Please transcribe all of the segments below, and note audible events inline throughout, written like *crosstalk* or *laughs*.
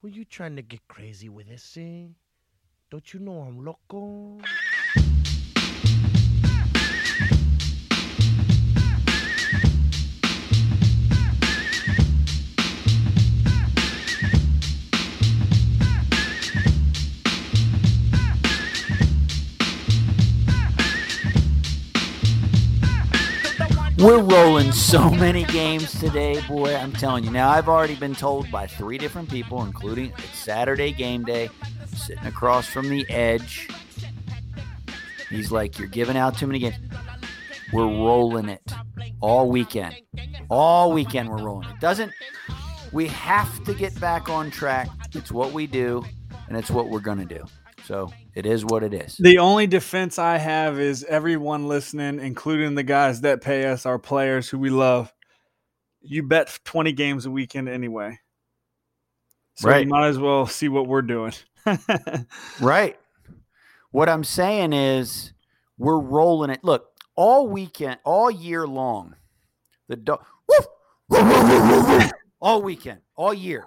Who you trying to get crazy with this, eh? Don't you know I'm loco? We're rolling so many games today, boy. I'm telling you. Now, I've already been told by three different people, including Saturday game day, sitting across from the edge. He's like, You're giving out too many games. We're rolling it all weekend. All weekend, we're rolling it. Doesn't, we have to get back on track. It's what we do, and it's what we're going to do. So it is what it is. The only defense I have is everyone listening, including the guys that pay us, our players who we love. You bet 20 games a weekend anyway. So Right. you might as well see what we're doing. *laughs* Right. What I'm saying is we're rolling it. Look, all weekend, all year long, the dog *laughs* all weekend, all year,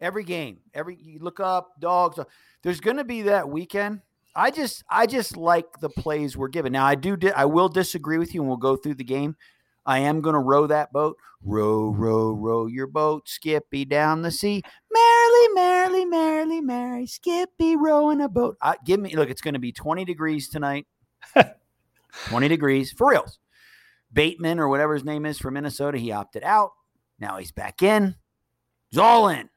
every game, every you look up dogs. Uh, there's going to be that weekend. I just, I just like the plays we're given. Now, I do, di- I will disagree with you, and we'll go through the game. I am going to row that boat. Row, row, row your boat, Skippy down the sea. Merrily, merrily, merrily, merry, Skippy rowing a boat. I, give me, look, it's going to be 20 degrees tonight. *laughs* 20 degrees for reals. Bateman or whatever his name is from Minnesota, he opted out. Now he's back in. He's all in.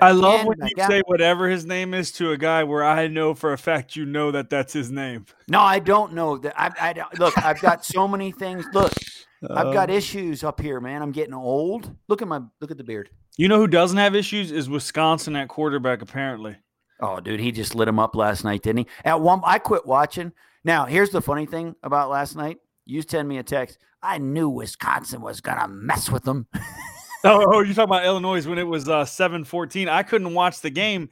I love when you say whatever his name is to a guy where I know for a fact you know that that's his name. No, I don't know that. I, I don't- look. I've got so *laughs* many things. Look, I've got Um, issues up here, man. I'm getting old. Look at my look at the beard. You know who doesn't have issues is Wisconsin at quarterback. Apparently, Oh, dude, he just lit him up last night, didn't he? At one, I quit watching. Now, here's the funny thing about last night. You send me a text. I knew Wisconsin was gonna mess with them. *laughs* *laughs* oh, oh you're talking about Illinois when it was uh, 7-14. I couldn't watch the game,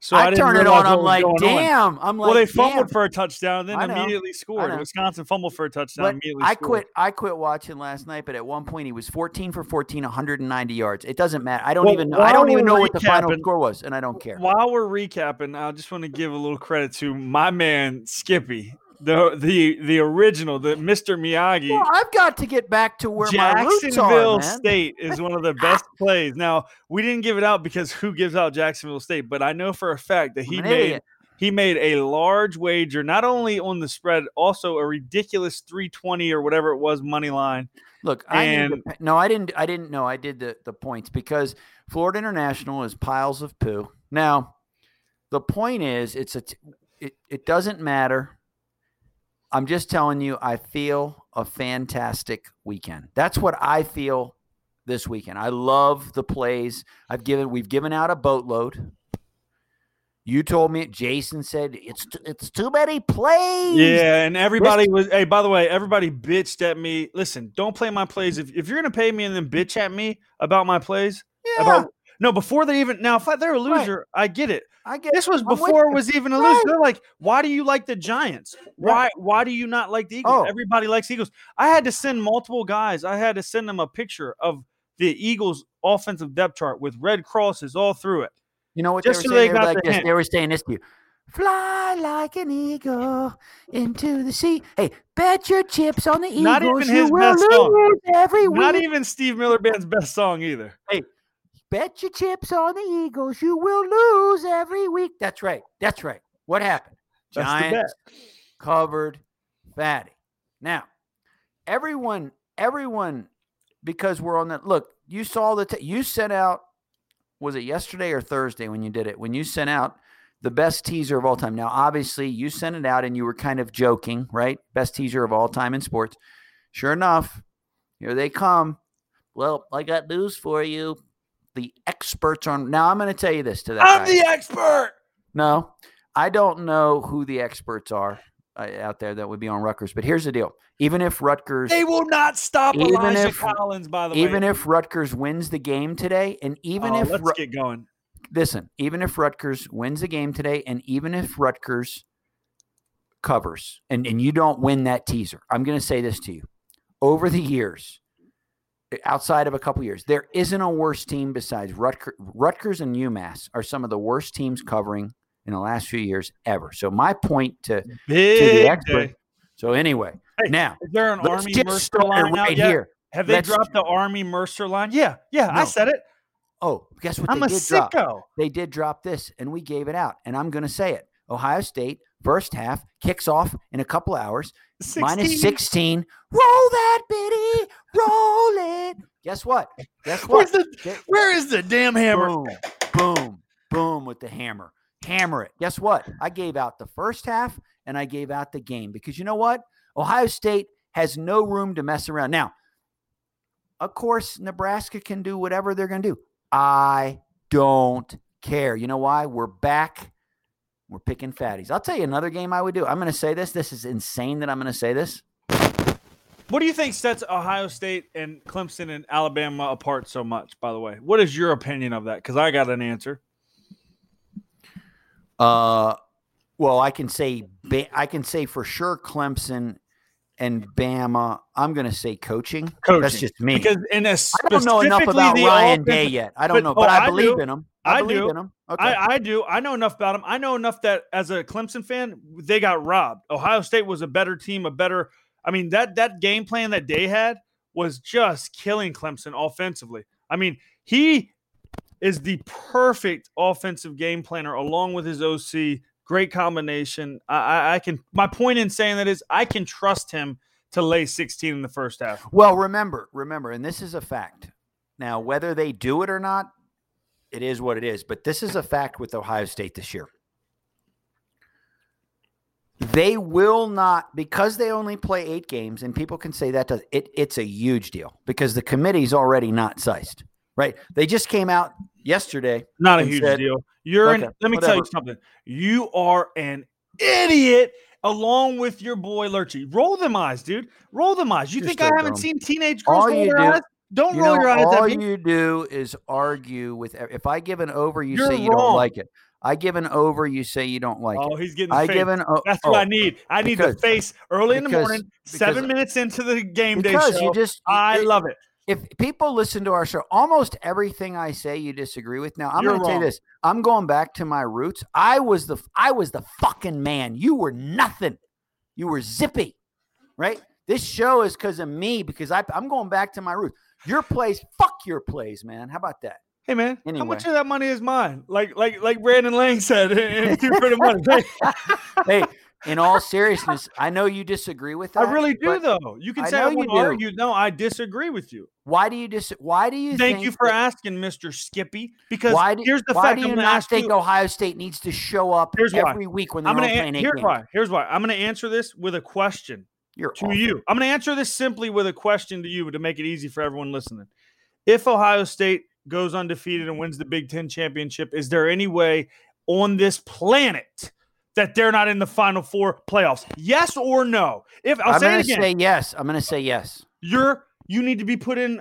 so I, I, didn't turn it on. I'm like, going on. damn. I'm like, well, they fumbled damn. for a touchdown, and then immediately scored. Wisconsin fumbled for a touchdown, But immediately I scored. quit. I quit watching last night. But at one point, he was 14 for 14, 190 yards. It doesn't matter. I don't Well, even. know. I don't even know what the final score was, and I don't care. While we're recapping, I just want to give a little credit to my man Skippy, the the the original, the Mr. Miyagi. Well, I've got to get back to where my roots are, Jacksonville. State is one of the *laughs* best plays. Now, we didn't give it out because who gives out Jacksonville State, but I know for a fact that he made idiot. he made a large wager, not only on the spread, also a ridiculous 320 or whatever it was money line. Look, I need to no, I didn't. I didn't know. I did the the points because Florida International is piles of poo. Now, the point is, it's a. T- it it doesn't matter. I'm just telling you, I feel a fantastic weekend. That's what I feel this weekend. I love the plays. I've given. We've given out a boatload. You told me. Jason said it's t- it's too many plays. Yeah, and everybody was. Hey, by the way, everybody bitched at me. Listen, don't play my plays. If, if you're gonna pay me and then bitch at me about my plays, yeah. about no, before they even now, if I- they're a Right. loser, I get it. I get. This was I'm before it was even a Right. loser. They're like, why do you like the Giants? Why why do you not like the Eagles? Oh. Everybody likes Eagles. I had to send multiple guys. I had to send them a picture of the Eagles offensive depth chart with red crosses all through it. You know what Just they were they saying? They, were got like the this. they were saying this to you. Fly like an eagle into the sea. Hey, bet your chips on the Eagles. Not even his best song. lose every week. Not even Steve Miller Band's best song either. Bet your chips on the Eagles. You will lose every week. That's right. That's right. What happened? That's the bet. Giants covered fatty. Now, everyone, everyone, because we're on that. Look, you saw the. T- you sent out. Was it yesterday or Thursday when you did it? When you sent out the best teaser of all time. Now, obviously, you sent it out and you were kind of joking, right? Best teaser of all time in sports. Sure enough, here they come. Well, I got news for you. The experts on. Now, I'm going to tell you this to that. I'm guy. the expert. No, I don't know who the experts are uh, out there that would be on Rutgers. But here's the deal: even if Rutgers, They will not stop Even Elijah if- Collins, by the even way. Even if Rutgers wins the game today, and even Oh, if let's Ru- get going. listen, even if Rutgers wins the game today, and even if Rutgers covers, and and you don't win that teaser, I'm going to say this to you: over the years, outside of a couple years. There isn't a worse team besides Rutger, Rutgers and UMass are some of the worst teams covering in the last few years ever. So my point to Big expert- day. so anyway, Hey, now Is there an Army Mercer line right yet? here. Have they Let's- dropped the Army Mercer line? Yeah, yeah, I said it. Oh, guess what I'm a did drop? sicko. They did drop this, and we gave it out. And I'm going to say it. Ohio State first half kicks off in a couple hours. Minus 16. Roll that bitty. Roll it. Guess what? Guess Where's what? the, Get- where is the damn hammer? Boom, boom, boom with the hammer. Hammer it. Guess what? I gave out the first half and I gave out the game because you know what? Ohio State has no room to mess around. Now, of course, Nebraska can do whatever they're going to do. I don't care. You know why? We're back. We're picking fatties. I'll tell you another game I would do. I'm going to say this. This is insane that I'm going to say this. What do you think sets Ohio State and Clemson and Alabama apart so much? By the way, what is your opinion of that? Because I got an answer. Uh, well, I can say I can say for sure Clemson and Bama. I'm going to say coaching. Coaching. That's just me. Because in a I don't know enough about Ryan Day yet. I don't but- know, oh, but I I believe do. in him. I, I believe do. in him. Okay. I, I do. I know enough about them. I know enough that as a Clemson fan, they got robbed. Ohio State was a better team, a better. I mean that that game plan that they had was just killing Clemson offensively. I mean he is the perfect offensive game planner along with his OC. Great combination. I, I, I can. My point in saying that is I can trust him to lay 16 in the first half. well, remember, remember, and this is a fact. Now, whether they do it or not, it is what it is. But this is a fact with Ohio State this year. They will not because they only play eight games, and people can say that does it. It's a huge deal because the committee's already not sized, right? They just came out yesterday. Not a huge said- deal. You're an, let me tell you something. You are an idiot along with your boy Lurchy. Roll them eyes, dude. Roll them eyes. You You're think I haven't dumb. seen teenage girls All roll you their do- eyes? Don't You roll know, your eyes all at me. you do is argue with. If I give an over, you You're say you wrong. don't like it. I give an over, you say you don't like oh, it. he's getting I give an o- That's oh, what I need. I need the face early in the because- morning, seven because- minutes into the game day show. you just. I it- love it. If people listen to our show, almost everything I say you disagree with. Now I'm going to tell you wrong. this. I'm going back to my roots. I was the I was the fucking man. You were nothing. You were zippy, right? This show is because of me because I, I'm going back to my roots. Your plays, fuck your plays, man. How about that? Hey man, how much of that money is mine? Like like like Brandon Lang said in Two for the Money. Hey, in all seriousness, I know you disagree with that. I really do though. You can I say I do. argue. No, I disagree with you. Why do you dis? Why do you Thank you for that- asking, Mr. Skippy. Because Why do, here's the why fact. do I'm you not think you. Ohio State needs to show up Here's why. every week when they're I'm going playing to eight here's games? why. Here's why. I'm going to answer this with a question You're to awful. you. I'm going to answer this simply with a question to you to make it easy for everyone listening. If Ohio State goes undefeated and wins the Big Ten championship, is there any way on this planet that they're not in the Final Four playoffs? Yes or no? If I'll I'm say going it to again, say yes. I'm going to say yes. you're you need to be put in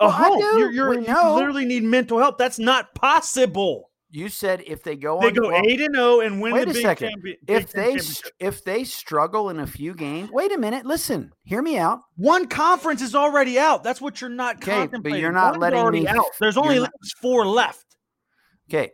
a Well, home. You're, you're, you literally need mental help. That's not possible. You said if they go They on, go eight and zero and win wait the a Big second. Champion. If they if they struggle in a few games. Wait a minute. Listen. Hear me out. One conference is already out. That's what you're not Okay, but you're not One's letting me- out. There's only not- four left. Okay.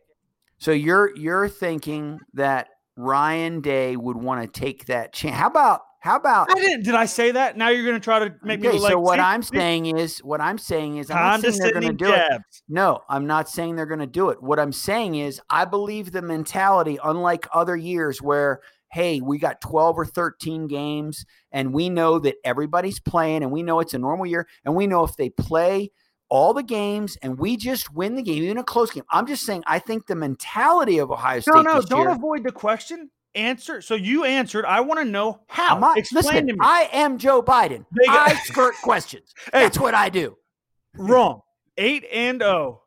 So you're you're thinking that Ryan Day would want to take that chance. How about how about I didn't. Did I say that? Now you're going to try to make me Okay, look like so what see, I'm saying is what I'm saying is I'm not saying they're going to condescending do it. No, I'm not saying they're going to do it. What I'm saying is, I believe the mentality, unlike other years where, hey, we got 12 or 13 games and we know that everybody's playing and we know it's a normal year and we know if they play all the games and we just win the game, even a close game. I'm just saying, I think the mentality of Ohio State. No, no, don't year, avoid the question. Answer. So you answered. I want to know how. Not, Explain listen, to me. I am Joe Biden. Big- I *laughs* skirt questions. Hey. That's what I do. Wrong. Eight and zero.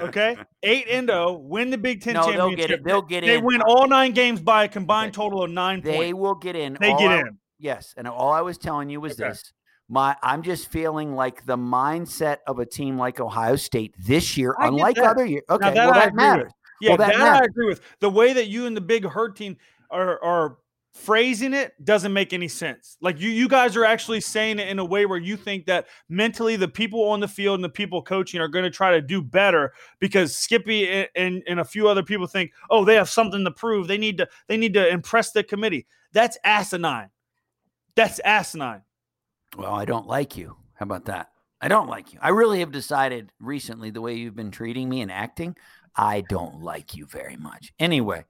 Okay, eight and zero. Win the Big Ten No, they'll championship. get it. They'll get They in. They win all nine games by a combined Okay. total of nine They points. will get in. They All get I- in. Yes, and all I was telling you was Okay. this. My I'm just feeling like the mindset of a team like Ohio State this year, I unlike other years. Okay, that well that agree with. matters. Yeah, Well, that that, I agree with. The way that you and the big herd team are are phrasing it doesn't make any sense. Like you, you guys are actually saying it in a way where you think that mentally the people on the field and the people coaching are going to try to do better because Skippy and, and, and a few other people think, oh, they have something to prove. They need to they need to impress the committee. That's asinine. That's asinine. Well, I don't like you. How about that? I don't like you. I really have decided recently the way you've been treating me and acting, I don't like you very much. Anyway,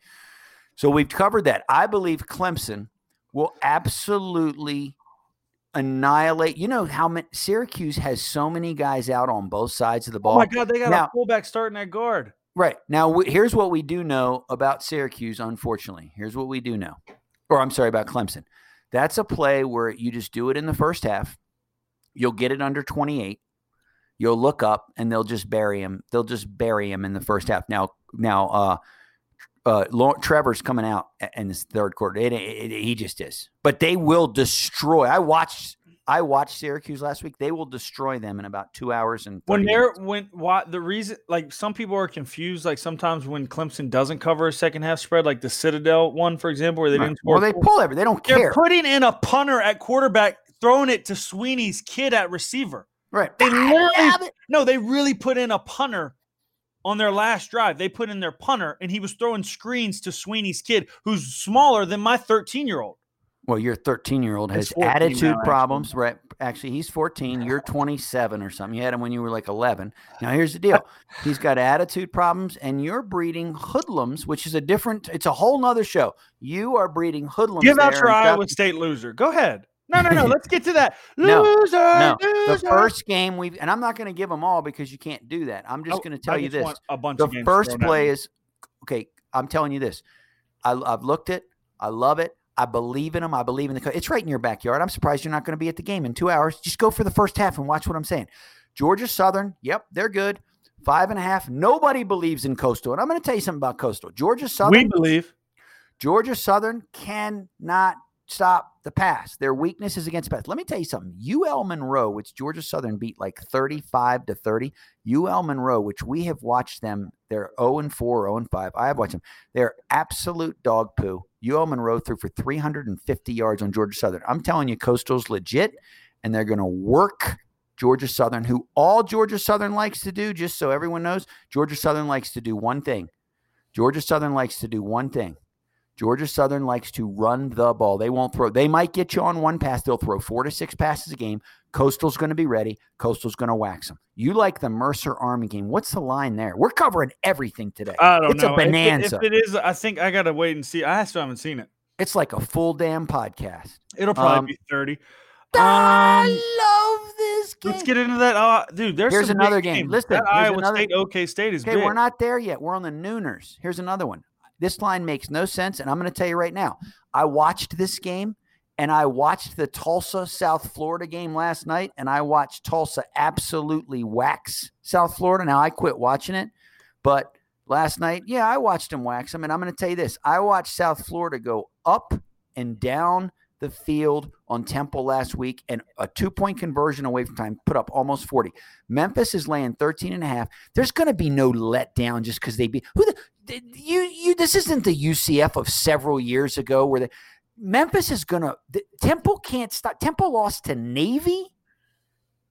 so we've covered that. I believe Clemson will absolutely annihilate. You know how many Syracuse has so many guys out on both sides of the ball. Oh my god, they got Now- a fullback starting at guard. Right. Now, w- here's what we do know about Syracuse, unfortunately. Here's what we do know. Or I'm sorry, about Clemson. That's a play where you just do it in the first half. You'll get it under 28. You'll look up and they'll just bury him. They'll just bury him in the first half. Now, now, uh, uh, Trevor's coming out in this third quarter. It, it- it- he just is. But they will destroy. I watched. I watched Syracuse last week. They will destroy them in about two hours and When they're minutes. when why the reason like some people are confused like sometimes when Clemson doesn't cover a second half spread like the Citadel one for example where they Right. didn't score Well, they pull every. They don't care. they're care. putting in a punter at quarterback throwing it to Swinney's kid at receiver. Right. They literally no, they really put in a punter on their last drive. They put in their punter and he was throwing screens to Swinney's kid who's smaller than my 13 year old. Well, your 13 year old has attitude now, actually. problems, right? Actually, he's 14. You're 27 or something. You had him when you were like 11. Now, here's the deal he's got attitude problems, and you're breeding hoodlums, which is a different, it's a whole nother show. You are breeding hoodlums. Give out your Iowa State loser. Go ahead. No, no, no. *laughs* Let's get to that. No, Loser. No, the loser. first game we've, and I'm not going to give them all because you can't do that. I'm just Oh, going to tell you this. A bunch the of games first play is okay. I'm telling you this. I, I've looked it. I love it. I believe in them. I believe in the. co- It's right in your backyard. I'm surprised you're not going to be at the game in two hours. Just go for the first half and watch what I'm saying. Georgia Southern. Yep, they're good. Five and a half. Nobody believes in Coastal, and I'm going to tell you something about Coastal. Georgia Southern. we believe. Georgia Southern cannot stop the pass. Their weakness is against pass. Let me tell you something. UL Monroe, which Georgia Southern beat like 35 to 30. UL Monroe, which we have watched them, they're 0 and 4, 0 and 5. I have watched them. They're absolute dog poo. UL Monroe threw for 350 yards on Georgia Southern. I'm telling you, Coastal's legit, and they're going to work Georgia Southern, who all Georgia Southern likes to do, just so everyone knows, Georgia Southern likes to do one thing. Georgia Southern likes to do one thing. Georgia Southern likes to run the ball. They won't throw. They might get you on one pass. They'll throw four to six passes a game. Coastal's going to be ready. Coastal's going to wax them. You like the Mercer Army game. What's the line there? We're covering everything today. I don't It's know. a If it- bonanza. If it, is, I think I gotta wait and see. I still haven't seen it. It's like a full damn podcast. It'll probably Um, be 30. I Um, love this game. Let's get into that. Uh, dude, there's Here's another game. games. Listen, that Iowa another- State OK State is Okay, big. we're not there yet. We're on the nooners. Here's another one. This line makes no sense, and I'm going to tell you right now. I watched this game, and I watched the Tulsa South Florida game last night, and I watched Tulsa absolutely wax South Florida. Now I quit watching it, but last night, yeah, I watched them wax them, and I'm going to tell you this: I watched South Florida go up and down the field on Temple last week and a two point conversion away from time put up almost 40. Memphis is laying 13 and a half. There's going to be no letdown just because they be who the- you you this isn't the UCF of several years ago where the Memphis is going to Temple can't stop. Temple lost to Navy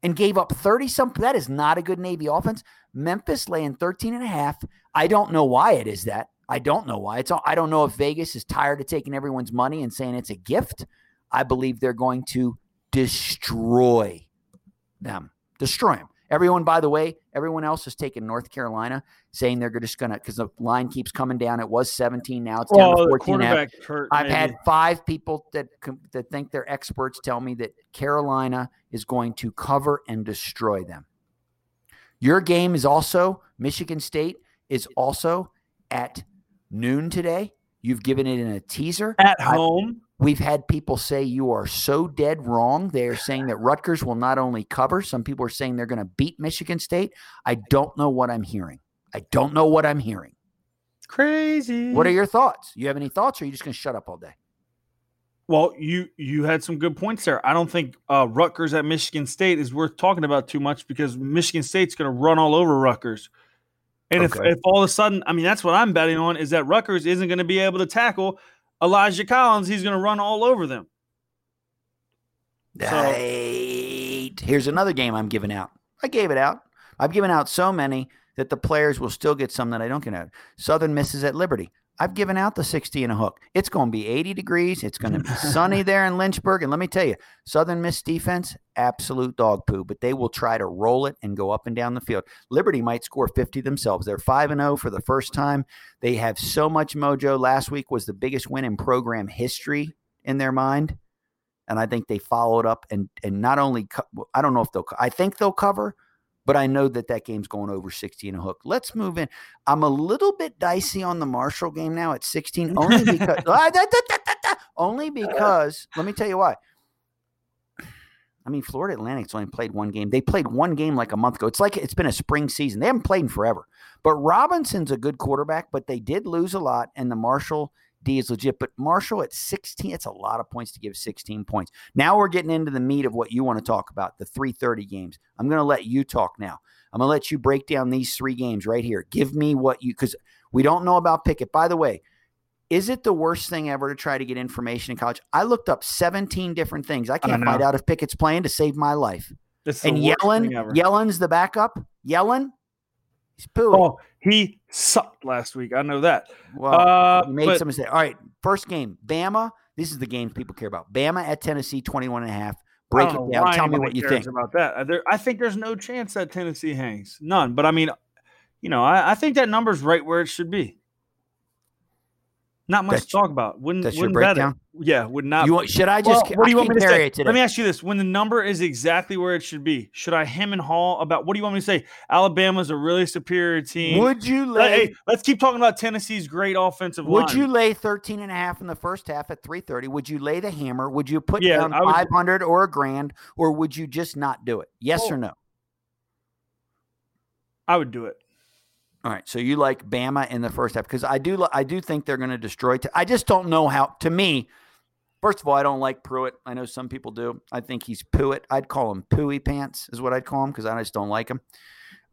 and gave up 30 something. That is not a good Navy offense. Memphis laying 13 and a half. I don't know why it is that. I don't know why. It's all, I don't know if Vegas is tired of taking everyone's money and saying it's a gift. I believe they're going to destroy them. Destroy them. Everyone, by the way, everyone else is taking North Carolina, saying they're just going to because the line keeps coming down. It was 17, now it's down well, to 14 and a half. quarterback hurt. I've maybe. had five people that that think they're experts tell me that Carolina is going to cover and destroy them. Your game is also Michigan State is also at noon today. You've given it in a teaser. at home. We've had people say you are so dead wrong. They are saying that Rutgers will not only cover, some people are saying they're going to beat Michigan State. I don't know what I'm hearing. I don't know what I'm hearing. Crazy. What are your thoughts? You have any thoughts or are you just going to shut up all day? Well, you you had some good points there. I don't think uh, Rutgers at Michigan State is worth talking about too much because Michigan State's going to run all over Rutgers. And Okay. if, if all of a sudden, I mean, that's what I'm betting on is that Rutgers isn't going to be able to tackle Elijah Collins, he's going to run all over them. So- Right. Here's another game I'm giving out. I gave it out. I've given out so many that the players will still get some that I don't get out. Southern misses at Liberty. I've given out the 60 and a hook. It's going to be 80 degrees. It's going to be sunny *laughs* there in Lynchburg. And let me tell you, Southern Miss defense, absolute dog poo, but they will try to roll it and go up and down the field. Liberty might score 50 themselves. They're 5 and 0 for the first time. They have so much mojo. Last week was the biggest win in program history in their mind. And I think they followed up and and not only co- I don't know if they'll I think they'll cover, but I know that that game's going over 60 and a hook. Let's move in. I'm a little bit dicey on the Marshall game now at 16 only because *laughs* Ah, da, da, da, da, da. only because let me tell you why. I mean, Florida Atlantic's only played one game. They played one game like a month ago. It's like it's been a spring season. They haven't played in forever. But Robinson's a good quarterback, but they did lose a lot, and the Marshall D is legit. But Marshall at 16, it's a lot of points to give 16 points. Now we're getting into the meat of what you want to talk about, the 330 games. I'm going to let you talk now. I'm going to let you break down these three games right here. Give me what you, because we don't know about Pickett. By the way, is it the worst thing ever to try to get information in college? I looked up 17 different things. I can't know. find out if Pickett's playing to save my life. It's And worst Yellen. Yellen's the backup. Yellen, he's pooey. Oh, he sucked last week. I know that. well, uh, you made but- some mistake. All right, first game, Bama. This is the game people care about. Bama at Tennessee, 21 and a half. Break it down. Tell me what you think. about that. Uh, There, I think there's no chance that Tennessee hangs. None. But I mean, you know, I, I think that number's right where it should be. Not much That's- to talk about. Wouldn't that's your wouldn't it. breakdown? Yeah, would not. You want, should I Well, just? what do you I want me to carry say? it today. Let me ask you this: When the number is exactly where it should be, should I hem and haw about? What do you want me to say? Alabama's a really superior team. Would you Let- lay? hey, let's keep talking about Tennessee's great offensive line. Would you lay 13 and a half in the first half at 330? Would you lay the hammer? Would you put Yeah, down I would- 500 or a grand or would you just not do it? Yes Oh. or no? I would do it. All right. So you like Bama in the first half because I do I do think they're going to destroy. T- I just don't know how. To me, first of all, I don't like Pruitt. I know some people do. I think he's Pruitt. I'd call him Pooey Pants is what I'd call him because I just don't like him.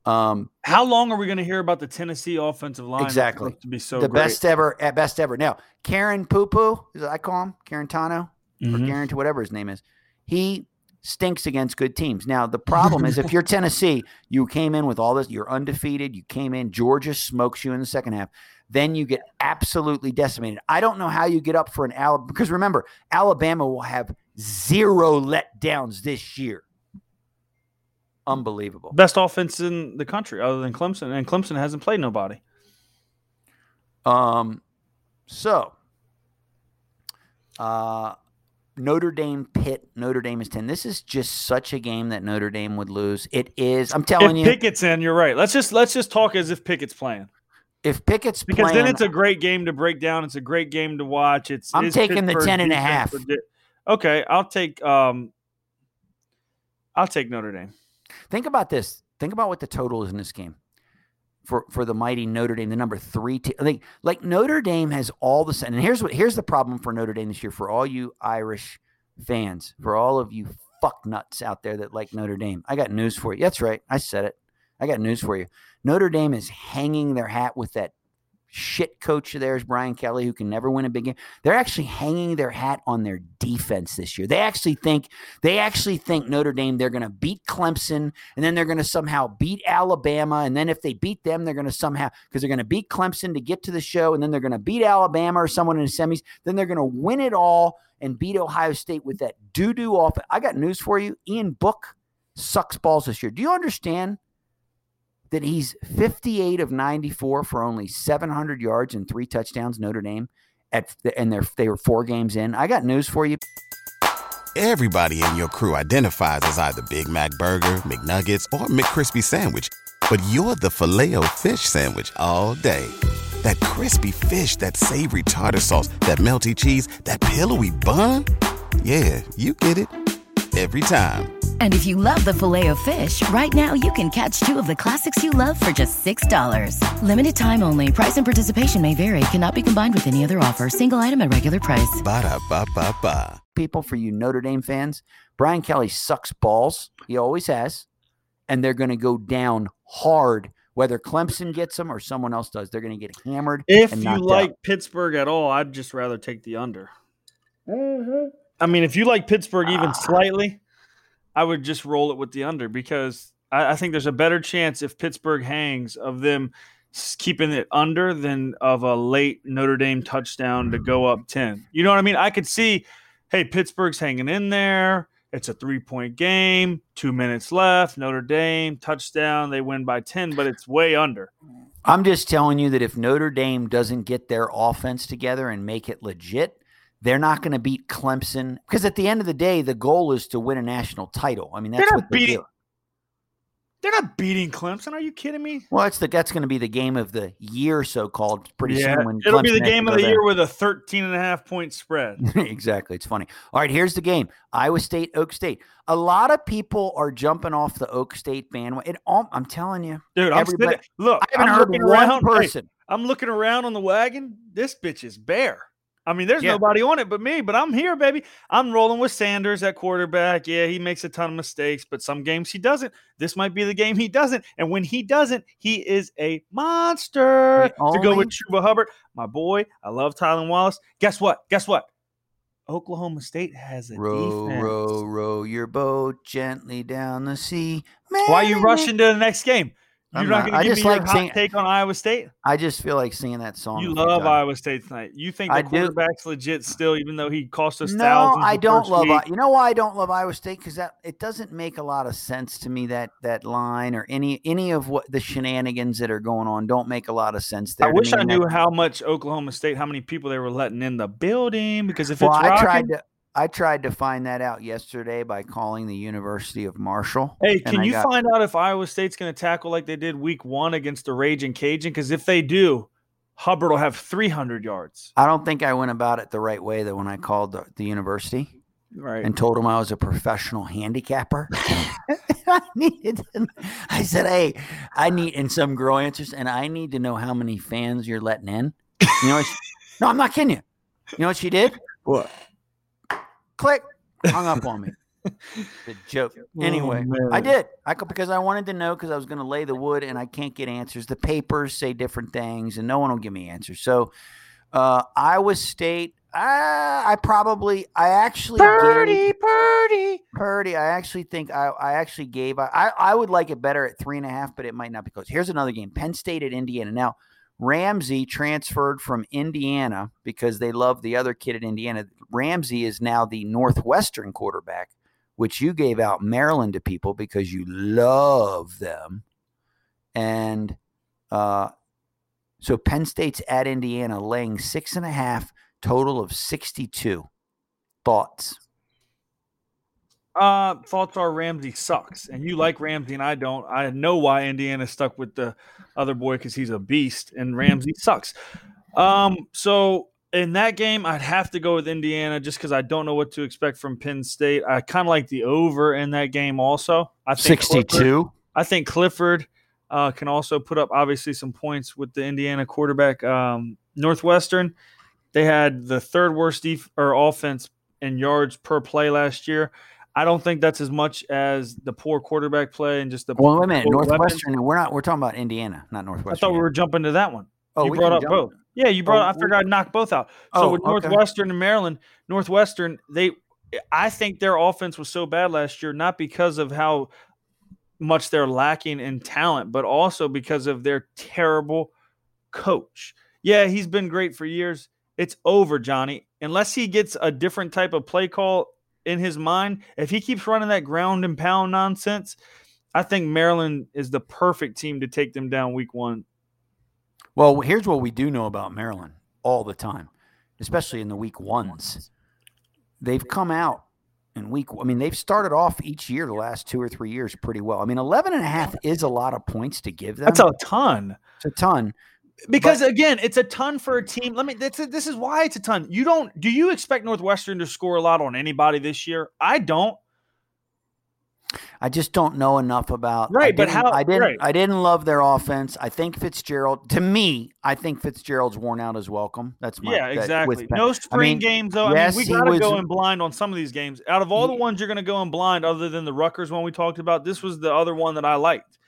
Um, How long are we going to hear about the Tennessee offensive line? Exactly. To be so the great? best ever at best ever. Now Karen Poo Poo is what I call him Karen Tano. or Mhm. guarantee whatever his name is. He stinks against good teams. Now the problem is if you're *laughs* Tennessee, you came in with all this, you're undefeated, you came in, Georgia smokes you in the second half. Then you get absolutely decimated. I don't know how you get up for an Alabama because remember, Alabama will have zero letdowns this year. Unbelievable. Best offense in the country, other than Clemson, and Clemson hasn't played nobody. Um, so, uh, Notre Dame Pitt. Notre Dame is ten. This is just such a game that Notre Dame would lose. It is. I'm telling If you, Pickett's in, you're right. Let's just let's just talk as if Pickett's playing if Pickett's because playing, then it's a great game to break down. It's a great game to watch. It's I'm taking the Pittsburgh's 10 and a half. Okay, I'll take um, I'll take Notre Dame. think about this. Think about what the total is in this game for for the mighty Notre Dame. The number three. T- like like Notre Dame has all the. And here's what here's the problem for Notre Dame this year. For all you Irish fans, mm-hmm. for all of you fuck nuts out there that like Notre Dame, I got news for you. That's right. I said it. I got news for you. Notre Dame is hanging their hat with that shit coach of theirs, Brian Kelly, who can never win a big game. They're actually hanging their hat on their defense this year. They actually think they actually think Notre Dame they're going to beat Clemson and then they're going to somehow beat Alabama and then if they beat them they're going to somehow because they're going to beat Clemson to get to the show and then they're going to beat Alabama or someone in the semis. Then they're going to win it all and beat Ohio State with that doo doo off. I got news for you. Ian Book sucks balls this year. Do you understand? That he's 58 of 94 for only 700 yards and three touchdowns Notre Dame at and they're they were four games in. I got news for you. Everybody in your crew identifies as either Big Mac Burger, McNuggets, or McCrispy Sandwich. But you're the Filet-O-Fish Sandwich all day. That crispy fish, that savory tartar sauce, that melty cheese, that pillowy bun. Yeah, you get it. Every time. And if you love the filet of fish, right now you can catch two of the classics you love for just $6. Limited time only. Price and participation may vary. Cannot be combined with any other offer. Single item at regular price. Ba-da-ba-ba-ba. People for you Notre Dame fans, Brian Kelly sucks balls. He always has. And they're going to go down hard Whether Clemson gets them or someone else does, they're going to get hammered. If and you knocked out. like Pittsburgh at all, I'd just rather take the under. Mm-hmm. I mean, if you like Pittsburgh Ah. even slightly, I would just roll it with the under because I, I think there's a better chance if Pittsburgh hangs of them keeping it under than of a late Notre Dame touchdown to go up 10. You know what I mean? I could see, hey, Pittsburgh's hanging in there. It's a three point game, two minutes left. Notre Dame touchdown. They win by 10, but it's way under. I'm just telling you that if Notre Dame doesn't get their offense together and make it legit, they're not going to beat Clemson because at the end of the day, the goal is to win a national title. I mean, that's They're what beating. do. They're not beating Clemson. Are you kidding me? Well, that's the that's going to be the game of the year, so called. Pretty yeah, soon, when it'll be the game of the there. year with a 13 and a half point spread. *laughs* exactly. It's funny. All right, here's the game. Iowa State, Oak State. A lot of people are jumping off the Oak State bandwagon. I'm telling you, Dude, I'm sitting, look. I haven't I'm heard one around. hey, person. I'm looking around on the wagon. This bitch is bare. I mean, there's Yeah. nobody on it but me, but I'm here, baby. I'm rolling with Sanders at quarterback. Yeah, he makes a ton of mistakes, but some games he doesn't. This might be the game he doesn't. And when he doesn't, he is a monster. To go with Chuba Hubbard, my boy. I love Tylan Wallace. Guess what? Guess what? Oklahoma State has a Row, defense. row, row your boat gently down the sea. Why are you rushing to the next game? You're I'm not, not. going to I give just me like your hot take on Iowa State? I just feel like singing that song. You love. Iowa State tonight. You think the I do. quarterback's legit still, even though he cost us No. I don't love. I- You know why I don't love Iowa State? Because that it doesn't make a lot of sense to me. That that line or any any of what the shenanigans that are going on don't make a lot of sense there. I wish I knew that- how much Oklahoma State, how many people they were letting in the building. Because if Well, it's I tried to. I tried to find that out yesterday by calling the University of Marshall. hey, can you got- find out if Iowa State's going to tackle like they did Week One against the Raging Cajun? Because if they do, Hubbard will have 300 yards. I don't think I went about it the right way though when I called the, the university Right. and told him I was a professional handicapper. *laughs* *laughs* I needed. to- I said, "Hey, I need." And some girl answers, and I need to know how many fans you're letting in. You know? What she, *laughs* no, I'm not kidding you. You know what she did? What? Click, hung up on me. *laughs* The joke. Anyway, I did. I because I wanted to know because I was going to lay the wood, and I can't get answers. The papers say different things, and no one will give me answers. So, uh, Iowa State. I, I probably, I actually gave, Purdy. Purdy. I actually think I, I actually gave. I, I I would like it better at three and a half, but it might not be close. Here's another game: Penn State at Indiana. Now, Ramsey transferred from Indiana because they love the other kid at Indiana. Ramsey is now the Northwestern quarterback, which you gave out Maryland to people because you love them, and uh, so Penn State's at Indiana, laying six and a half, total of sixty-two. Thoughts? Uh, thoughts are Ramsey sucks, and you like Ramsey, and I don't. I know why Indiana stuck with the other boy because he's a beast, and Ramsey sucks. Um, so in that game, I'd have to go with Indiana just because I don't know what to expect from Penn State. I kind of like the over in that game, also. I think Clifford- Sixty-two. I think Clifford uh, can also put up obviously some points with the Indiana quarterback. Um, Northwestern, they had the third worst def- or offense in yards per play last year. I don't think that's as much as the poor quarterback play and just the. Well, wait a minute. Northwestern. We're not. We're talking about Indiana, not Northwestern. I thought we were jumping to that one. Oh, you brought up jump. both. Yeah, you brought. Oh, I figured I'd knock both out. So Oh, with okay. Northwestern and Maryland, Northwestern, they, I think their offense was so bad last year, not because of how much they're lacking in talent, but also because of their terrible coach. Yeah, he's been great for years. It's over, Johnny. Unless he gets a different type of play call in his mind, if he keeps running that ground and pound nonsense, I think Maryland is the perfect team to take them down week one. Well, here's what we do know about Maryland all the time, especially in the week ones. They've come out in week. I mean, they've started off each year the last two or three years pretty well. I mean, 11 and a half is a lot of points to give them. That's a ton. it's a ton. Because again, it's a ton for a team. Let me. A, this is why it's a ton. You don't. Do you expect Northwestern to score a lot on anybody this year? I don't. I just don't know enough about. Right, but how- I didn't. right. I didn't love their offense. I think Fitzgerald. To me, I think Fitzgerald's worn out as welcome. That's my yeah, exactly. Penn- No spring mean, games though. yes, I mean, we gotta was- go in blind on some of these games. Out of all the ones you're gonna go in blind, other than the Rutgers one we talked about, this was the other one that I liked.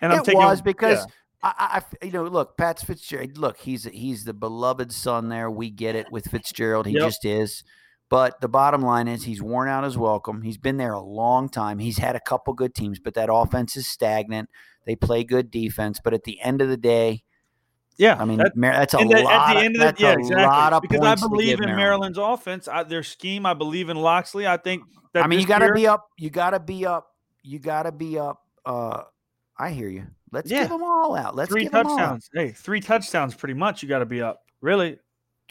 And I'm it taking was because yeah. I, I, you know, look, Pat's Fitzgerald. Look, he's he's the beloved son. There, we get it with Fitzgerald. He Yep. just is. But the bottom line is, he's worn out his welcome. He's been there a long time. He's had a couple good teams, but that offense is stagnant. They play good defense, but at the end of the day, yeah. I mean, that- that's a lot. at the of- end of the yeah, exactly. because I believe in Maryland. Maryland's offense, I, their scheme. I believe in Locksley. I think that I mean, you got to be up. You got to be up. You got to be up. Uh, I hear you. Let's Yeah. give them all out. Let's three give 'em all out. touchdowns. Hey, three touchdowns, pretty much. You got to be up. Really?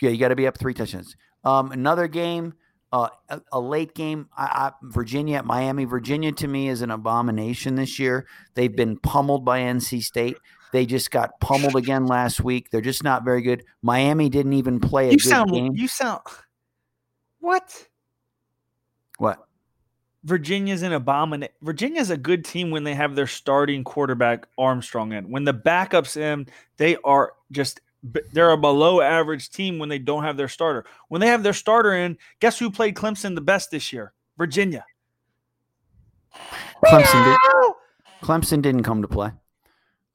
Yeah, you got to be up three touchdowns. Um, another game, uh, a, a late game. I, I, Virginia at Miami. Virginia to me is an abomination this year. They've been pummeled by NC State. They just got pummeled again last week. They're just not very good. Miami didn't even play a You good sound. game. You sound. What? what? Virginia's an abomination. Virginia's a good team when they have their starting quarterback Armstrong in. When the backups in, they are just they're a below average team when they don't have their starter. When they have their starter in, guess who played Clemson the best this year? Virginia. Clemson did. Clemson didn't come to play.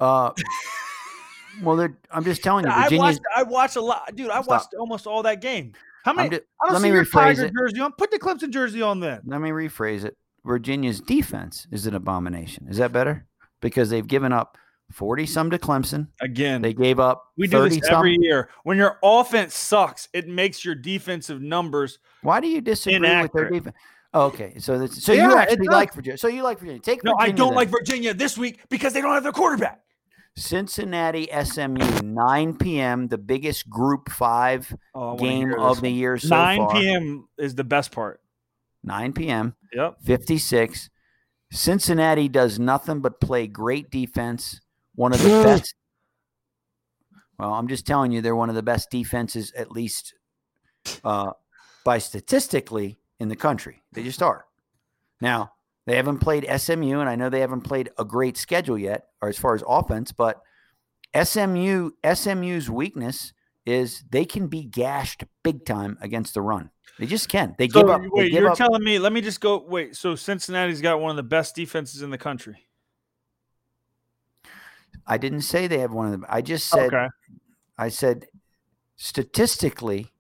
Uh, *laughs* well, I'm just telling you, I watched. I watched a lot, dude. I Stop. watched almost all that game. How many? I'm I don't let see me your rephrase Tiger it. jersey on. Put the Clemson jersey on then. Let me rephrase it. Virginia's defense is an abomination. Is that better? Because they've given up 40 some to Clemson. Again, They gave up we do 30 this some. every year. When your offense sucks, it makes your defensive numbers. Why do you disagree with their defense? Oh, okay, so that's, so Yeah, you actually like Virginia. So you like Virginia. Take No, I don't then. like Virginia this week because they don't have their quarterback. Cincinnati SMU 9 p.m. the biggest Group 5 Oh, I wanna game of the year so 9 far. p.m. is the best part. 9 p.m. Yep. 56. Cincinnati does nothing but play great defense. One of the best. Well, I'm just telling you, they're one of the best defenses, at least uh, by statistically, in the country. They just are. Now, they haven't played SMU, and I know they haven't played a great schedule yet, or as far as offense, but SMU SMU's weakness is they can be gashed big time against the run. They just can. They So give up. wait, give you're up- telling me? Let me just go. Wait, so Cincinnati's got one of the best defenses in the country. I didn't say they have one of them. I just said okay. I said statistically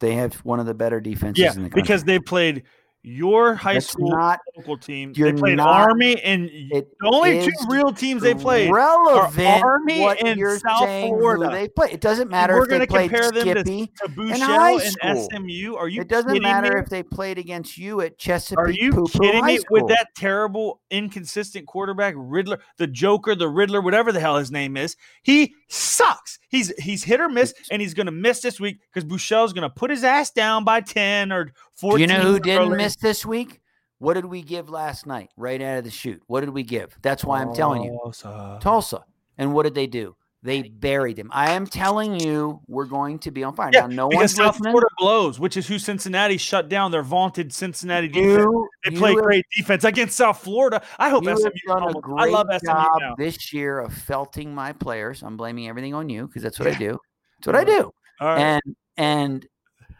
they have one of the better defenses Yeah, in the country. because they played your high That's school not local team. They played not- Army and the only two real teams they played. relevant Army what and South Florida. they play. It doesn't matter We're if they gonna played compare them to- Skippy. to high Buechele and. SMU. Are you It doesn't matter me? if they played against you at Chesapeake. Are you Poo-Poo kidding me with that terrible, inconsistent quarterback, Riddler, the Joker, the Riddler, whatever the hell his name is? He sucks. He's he's hit or miss, and he's going to miss this week because Buechele's going to put his ass down by ten or Do you know who didn't early. miss this week? What did we give last night, right out of the chute? What did we give? That's why I'm telling you. Tulsa. Tulsa. And what did they do? They buried him. I am telling you, we're going to be on fire. Yeah, now, no because one's South listening. Florida blows, which is who Cincinnati shut down their vaunted Cincinnati defense. You, They play have- great defense against South Florida. I hope SMU. done a great I love SMU job now. this year of felting my players. I'm blaming everything on you because that's what I do. That's what I do. Right. And and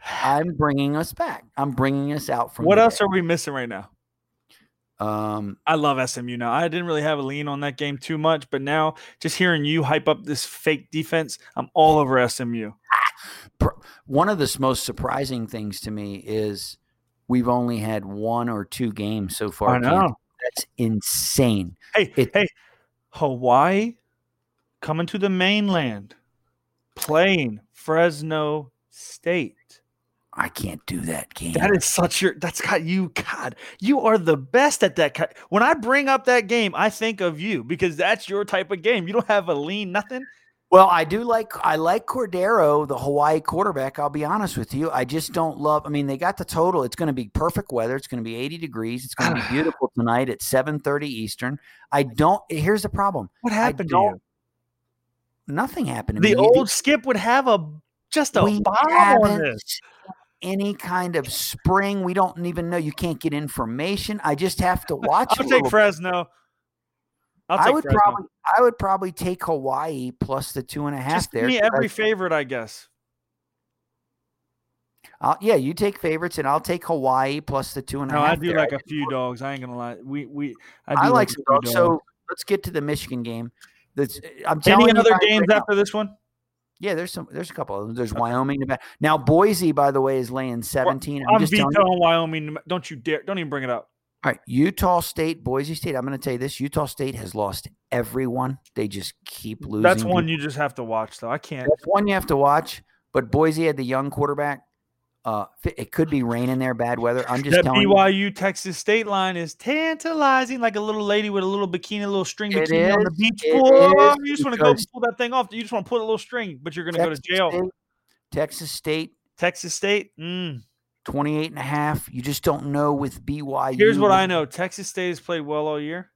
I'm bringing us back. I'm bringing us out from. what else dead. are we missing right now? Um, I love SMU now. I didn't really have a lean on that game too much, but now just hearing you hype up this fake defense, I'm all over SMU. one of the most surprising things to me is we've only had one or two games so far. I know. That's insane. Hey, It- hey, Hawaii coming to the mainland, playing Fresno State. I can't do that game. That is such your. That's got you. God, you are the best at that. When I bring up that game, I think of you because that's your type of game. You don't have a lean, nothing. Well, I do like I like Cordeiro, the Hawaii quarterback. I'll be honest with you. I just don't love. I mean, they got the total. It's going to be perfect weather. It's going to be 80 degrees. It's going to be *sighs* beautiful tonight at 7:30 Eastern. I don't. Here's the problem. What happened to you? Nothing happened. To The me. old Skip would have a just a bomb on this. Any kind of spring. We don't even know. You can't get information. I just have to *laughs* watch. I'll take Fresno. I'll take I would Fresno. probably I would probably take Hawaii plus the two and a half just there. give me every I- favorite, I guess. I'll- yeah, you take favorites, and I'll take Hawaii plus the two and a No, half. I do there. like a few dogs. I ain't gonna lie. We we I, do I like some few dogs. So let's get to the Michigan game. That's I'm telling Any you other games right now- after this one? Yeah, there's some. There's a couple of them. There's Wyoming. Nevada. Now Boise, by the way, is laying 17. I'm, I'm just vetoing Wyoming. Don't you dare! Don't even bring it up. All right, Utah State, Boise State. I'm going to tell you this: Utah State has lost everyone. They just keep losing. That's one people. you just have to watch, though. I can't. That's one you have to watch. But Boise had the young quarterback. Uh, it could be raining there, bad weather. I'm just That telling you. BYU Texas State line is tantalizing, like a little lady with a little bikini, a little string bikini on the beach. you just want to go pull that thing off. You just want to put a little string, but you're going to go to jail. State, Texas State, Texas State. Mm. 28 and a half. You just don't know with BYU. Here's what I know: Texas State has played well all year,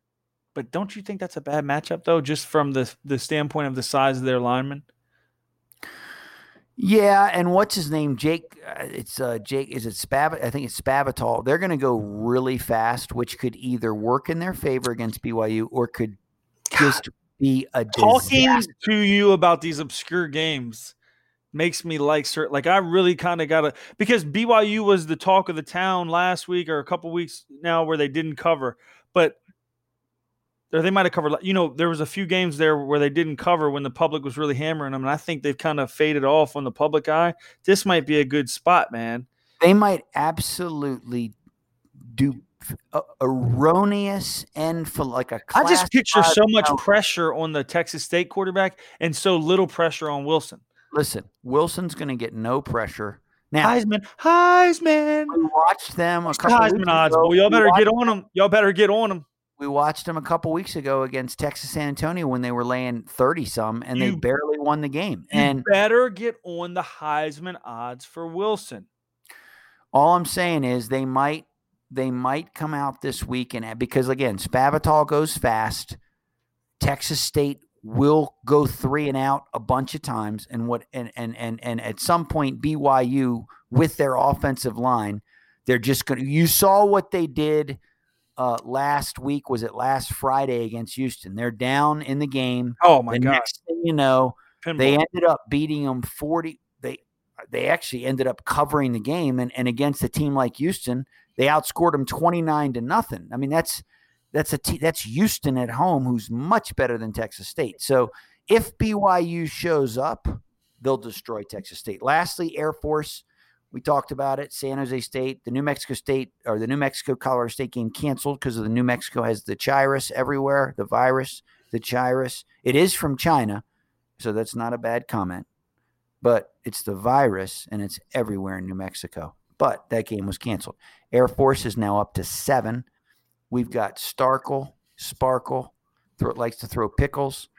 but don't you think that's a bad matchup, though, just from the the standpoint of the size of their linemen? Yeah, and what's his name? Jake. Uh, it's uh, Jake. Is it Spav? I think it's Spavital. They're going to go really fast, which could either work in their favor against BYU or could just be a Talking disaster. to you about these obscure games makes me like certain. Like I really kind of gotta because BYU was the talk of the town last week or a couple weeks now where they didn't cover, but or they might have covered. You know, there was a few games there where they didn't cover when the public was really hammering them, and I think they've kind of faded off on the public eye. This might be a good spot, man. They might absolutely do erroneous and for like a. I just picture so much five- pressure on the Texas State quarterback and so little pressure on Wilson. Listen, Wilson's going to get no pressure. Now, Heisman, Heisman. we watched them a couple Heisman odds, ago. boy. Y'all better get on them. Y'all better get on them. We watched them a couple weeks ago against Texas San Antonio when they were laying 30 some and they barely won the game. You And better get on the Heisman odds for Wilson. all I'm saying is they might they might come out this week and because again, Spavital goes fast. Texas State will go three and out a bunch of times and what and and and and at some point BYU with their offensive line, they're just going to you saw what they did uh last week was it last Friday against Houston. They're down in the game. Oh my the God. next thing you know, Pinball. they ended up beating them 40 they they actually ended up covering the game and, and against a team like houston they outscored them 29 to nothing i mean that's that's a te- that's houston at home who's much better than texas state so if byu shows up they'll destroy texas state lastly air force we talked about it san jose state the new mexico state or the new mexico colorado state game canceled because of the new mexico has the chirus everywhere the virus the chirus it is from china so that's not a bad comment. But it's the virus and it's everywhere in New Mexico. But that game was canceled. Air Force is now up to seven. We've got Starkle, Sparkle, throw, likes to throw pickles.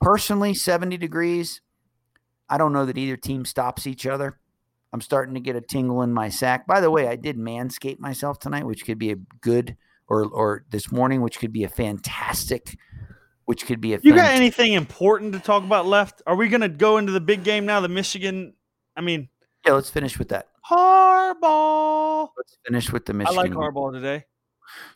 Personally, 70 degrees. I don't know that either team stops each other. I'm starting to get a tingle in my sack. By the way, I did manscape myself tonight, which could be a good, or or this morning, which could be a fantastic, which could be a. You got anything important to talk about left? Are we going to go into the big game now? The Michigan, I mean, Yeah, let's finish with that. Harbaugh. Let's finish with the Michigan. I like. Harbaugh today.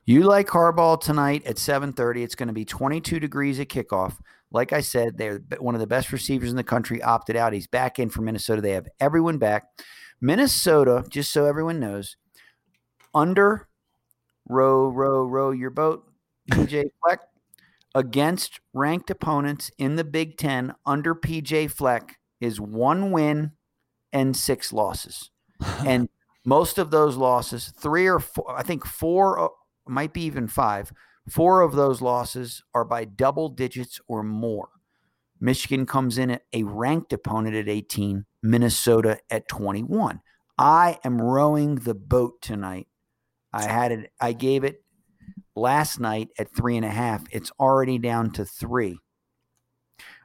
You like Harbaugh tonight at 7:30. It's going to be 22 degrees at kickoff. Like I said, they're one of the best receivers in the country. Opted out. He's back in for Minnesota. They have everyone back. Minnesota, just so everyone knows, under row, row, row your boat, PJ *laughs* Fleck, against ranked opponents in the Big Ten under PJ Fleck is one win and six losses. *laughs* and most of those losses, three or four, I think four, uh, might be even five, four of those losses are by double digits or more. Michigan comes in at a ranked opponent at 18, Minnesota at 21. I am rowing the boat tonight. I had it, I gave it last night at three and a half. It's already down to three.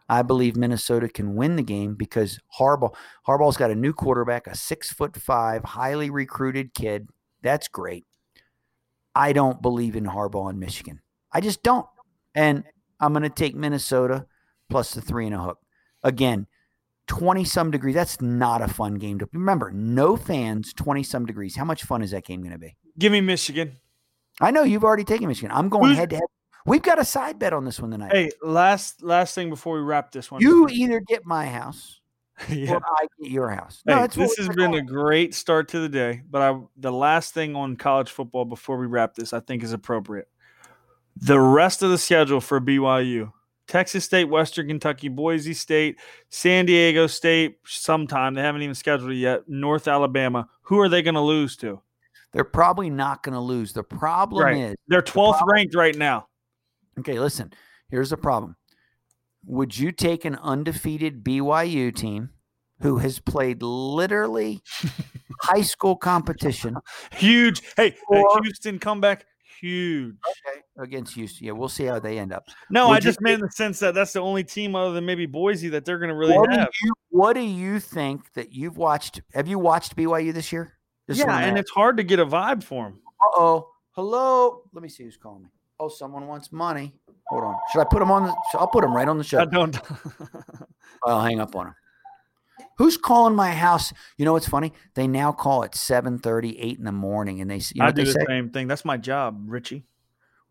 I believe Minnesota can win the game because Harbaugh Harbaugh's got a new quarterback, a six foot five, highly recruited kid. That's great. I don't believe in Harbaugh in Michigan. I just don't. And I'm going to take Minnesota plus the three and a hook. Again, 20 some degrees. That's not a fun game to remember. No fans, 20 some degrees. How much fun is that game going to be? Give me Michigan. I know you've already taken Michigan. I'm going Who's- head to head. We've got a side bet on this one tonight. Hey, last last thing before we wrap this one. you either get my house *laughs* yeah. or I get your house. No, Hey, this has been a great start to the day, but I the last thing on college football before we wrap this, I think is appropriate. The rest of the schedule for BYU Texas State, Western Kentucky, Boise State, San Diego State, sometime. They haven't even scheduled it yet. North Alabama. Who are they going to lose to? They're probably not going to lose. The problem Right. is They're 12th ranked right now. okay, listen, here's the problem. Would you take an undefeated BYU team who has played literally *laughs* high school competition Huge. Hey, Or- Houston comeback. Huge. against Houston? Yeah, we'll see how they end up. No, Would I just meant in the sense that that's the only team other than maybe Boise that they're going to really what, do have. you, what do you think that you've watched? Have you watched BYU this year? yeah, and it's hard to get a vibe for them. Uh oh. Hello. Let me see who's calling me. Oh, someone wants money. Hold on. Should I put him on the? I'll put him right on the show. I don't. *laughs* I'll hang up on him. Who's calling my house? You know what's funny? They now call at 7 30, 8 in the morning and they you know I do the say? same thing. That's my job, Richie.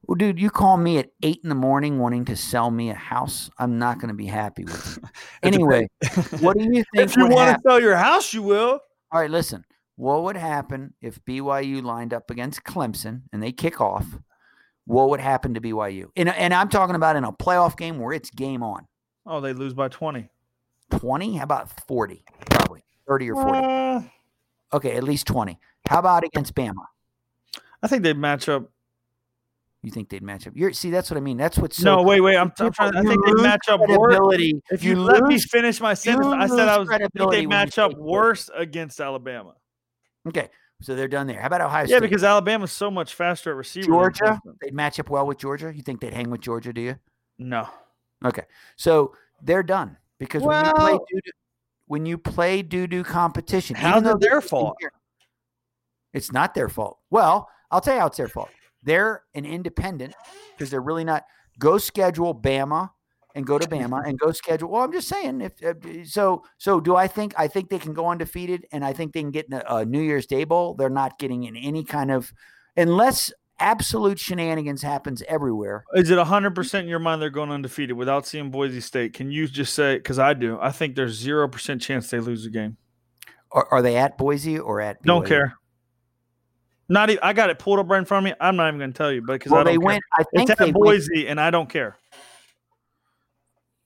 Well, dude, you call me at 8 in the morning wanting to sell me a house. I'm not going to be happy with you. *laughs* anyway, *laughs* what do you think? If you want to sell your house, you will. All right, listen. What would happen if BYU lined up against Clemson and they kick off? What would happen to BYU? And, and I'm talking about in a playoff game where it's game on. Oh, they lose by 20. 20? How about 40? Probably 30 or 40. Uh, Okay, at least 20. How about against Bama? I think they'd match up. You think they'd match up? You're see, that's what I mean. That's what's so no, wait, wait. I'm, I'm trying. I think they match up worse. If you, let me finish my sentence, I said I was. I think they match up worse against Alabama. Okay, so they're done there. How about Ohio State? Yeah, because Alabama's so much faster at receiver. Georgia, they'd match up well with Georgia. You think they'd hang with Georgia? Do you? No. Okay, so they're done because when you play Well- doo when you play doo doo competition, How's even it their they're- fault? It's not their fault. Well, I'll tell you how it's their fault. They're an independent because they're really not. Go schedule Bama and go to Bama and go schedule. Well, I'm just saying. If uh, so, so do I think I think they can go undefeated and I think they can get in a, a New Year's Day bowl. They're not getting in any kind of unless absolute shenanigans happens everywhere. Is it 100% in your mind they're going undefeated without seeing Boise State? Can you just say, because I do, I think there's 0% chance they lose the game. Are, are they at Boise or at? Don't care. Not even, I got it pulled up right in front of me. I'm not even going to tell you, but because Well, I don't they care. went. I think It's they at went- Boise, and I don't care.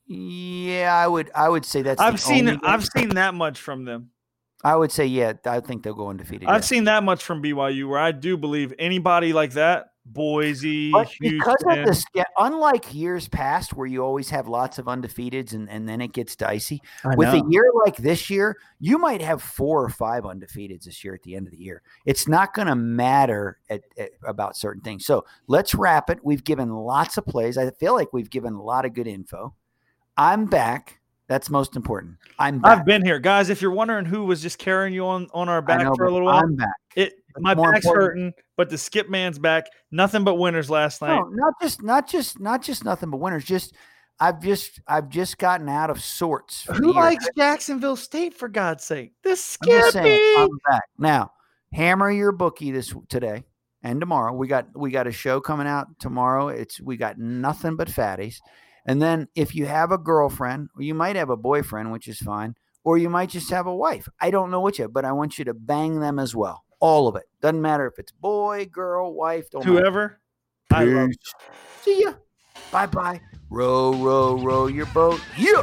Yeah, I would. I would say that's. I've seen. I've seen that much from them. I would say yeah. I think they'll go undefeated. I've yeah. seen that much from BYU where I do believe anybody like that, Boise, But because of the ske- unlike years past where you always have lots of undefeateds and, and then it gets dicey. With a year like this year, you might have four or five undefeateds this year at the end of the year. It's not going to matter at, at- about certain things. So let's wrap it. We've given lots of plays. I feel like we've given a lot of good info. I'm back. That's most important. I'm back. I've been here, guys. If you're wondering who was just carrying you on on our back know, for a little while, I'm back. it my back's important- hurting, but the skip man's back. Nothing but winners last night. No, not just not just not just nothing but winners. Just I've just I've just gotten out of sorts. Who likes Jacksonville State for God's sake? This I'm saying, I'm back now. Hammer your bookie this today and tomorrow. We got we got a show coming out tomorrow. It's we got nothing but fatties. And then if you have a girlfriend, or you might have a boyfriend, which is fine, or you might just have a wife. I don't know which, but I want you to bang them as well. All of it doesn't matter if it's boy, girl, wife. Don't matter. Whoever. I love Peace. See ya. Bye bye. Row, row, row your boat. Yeah.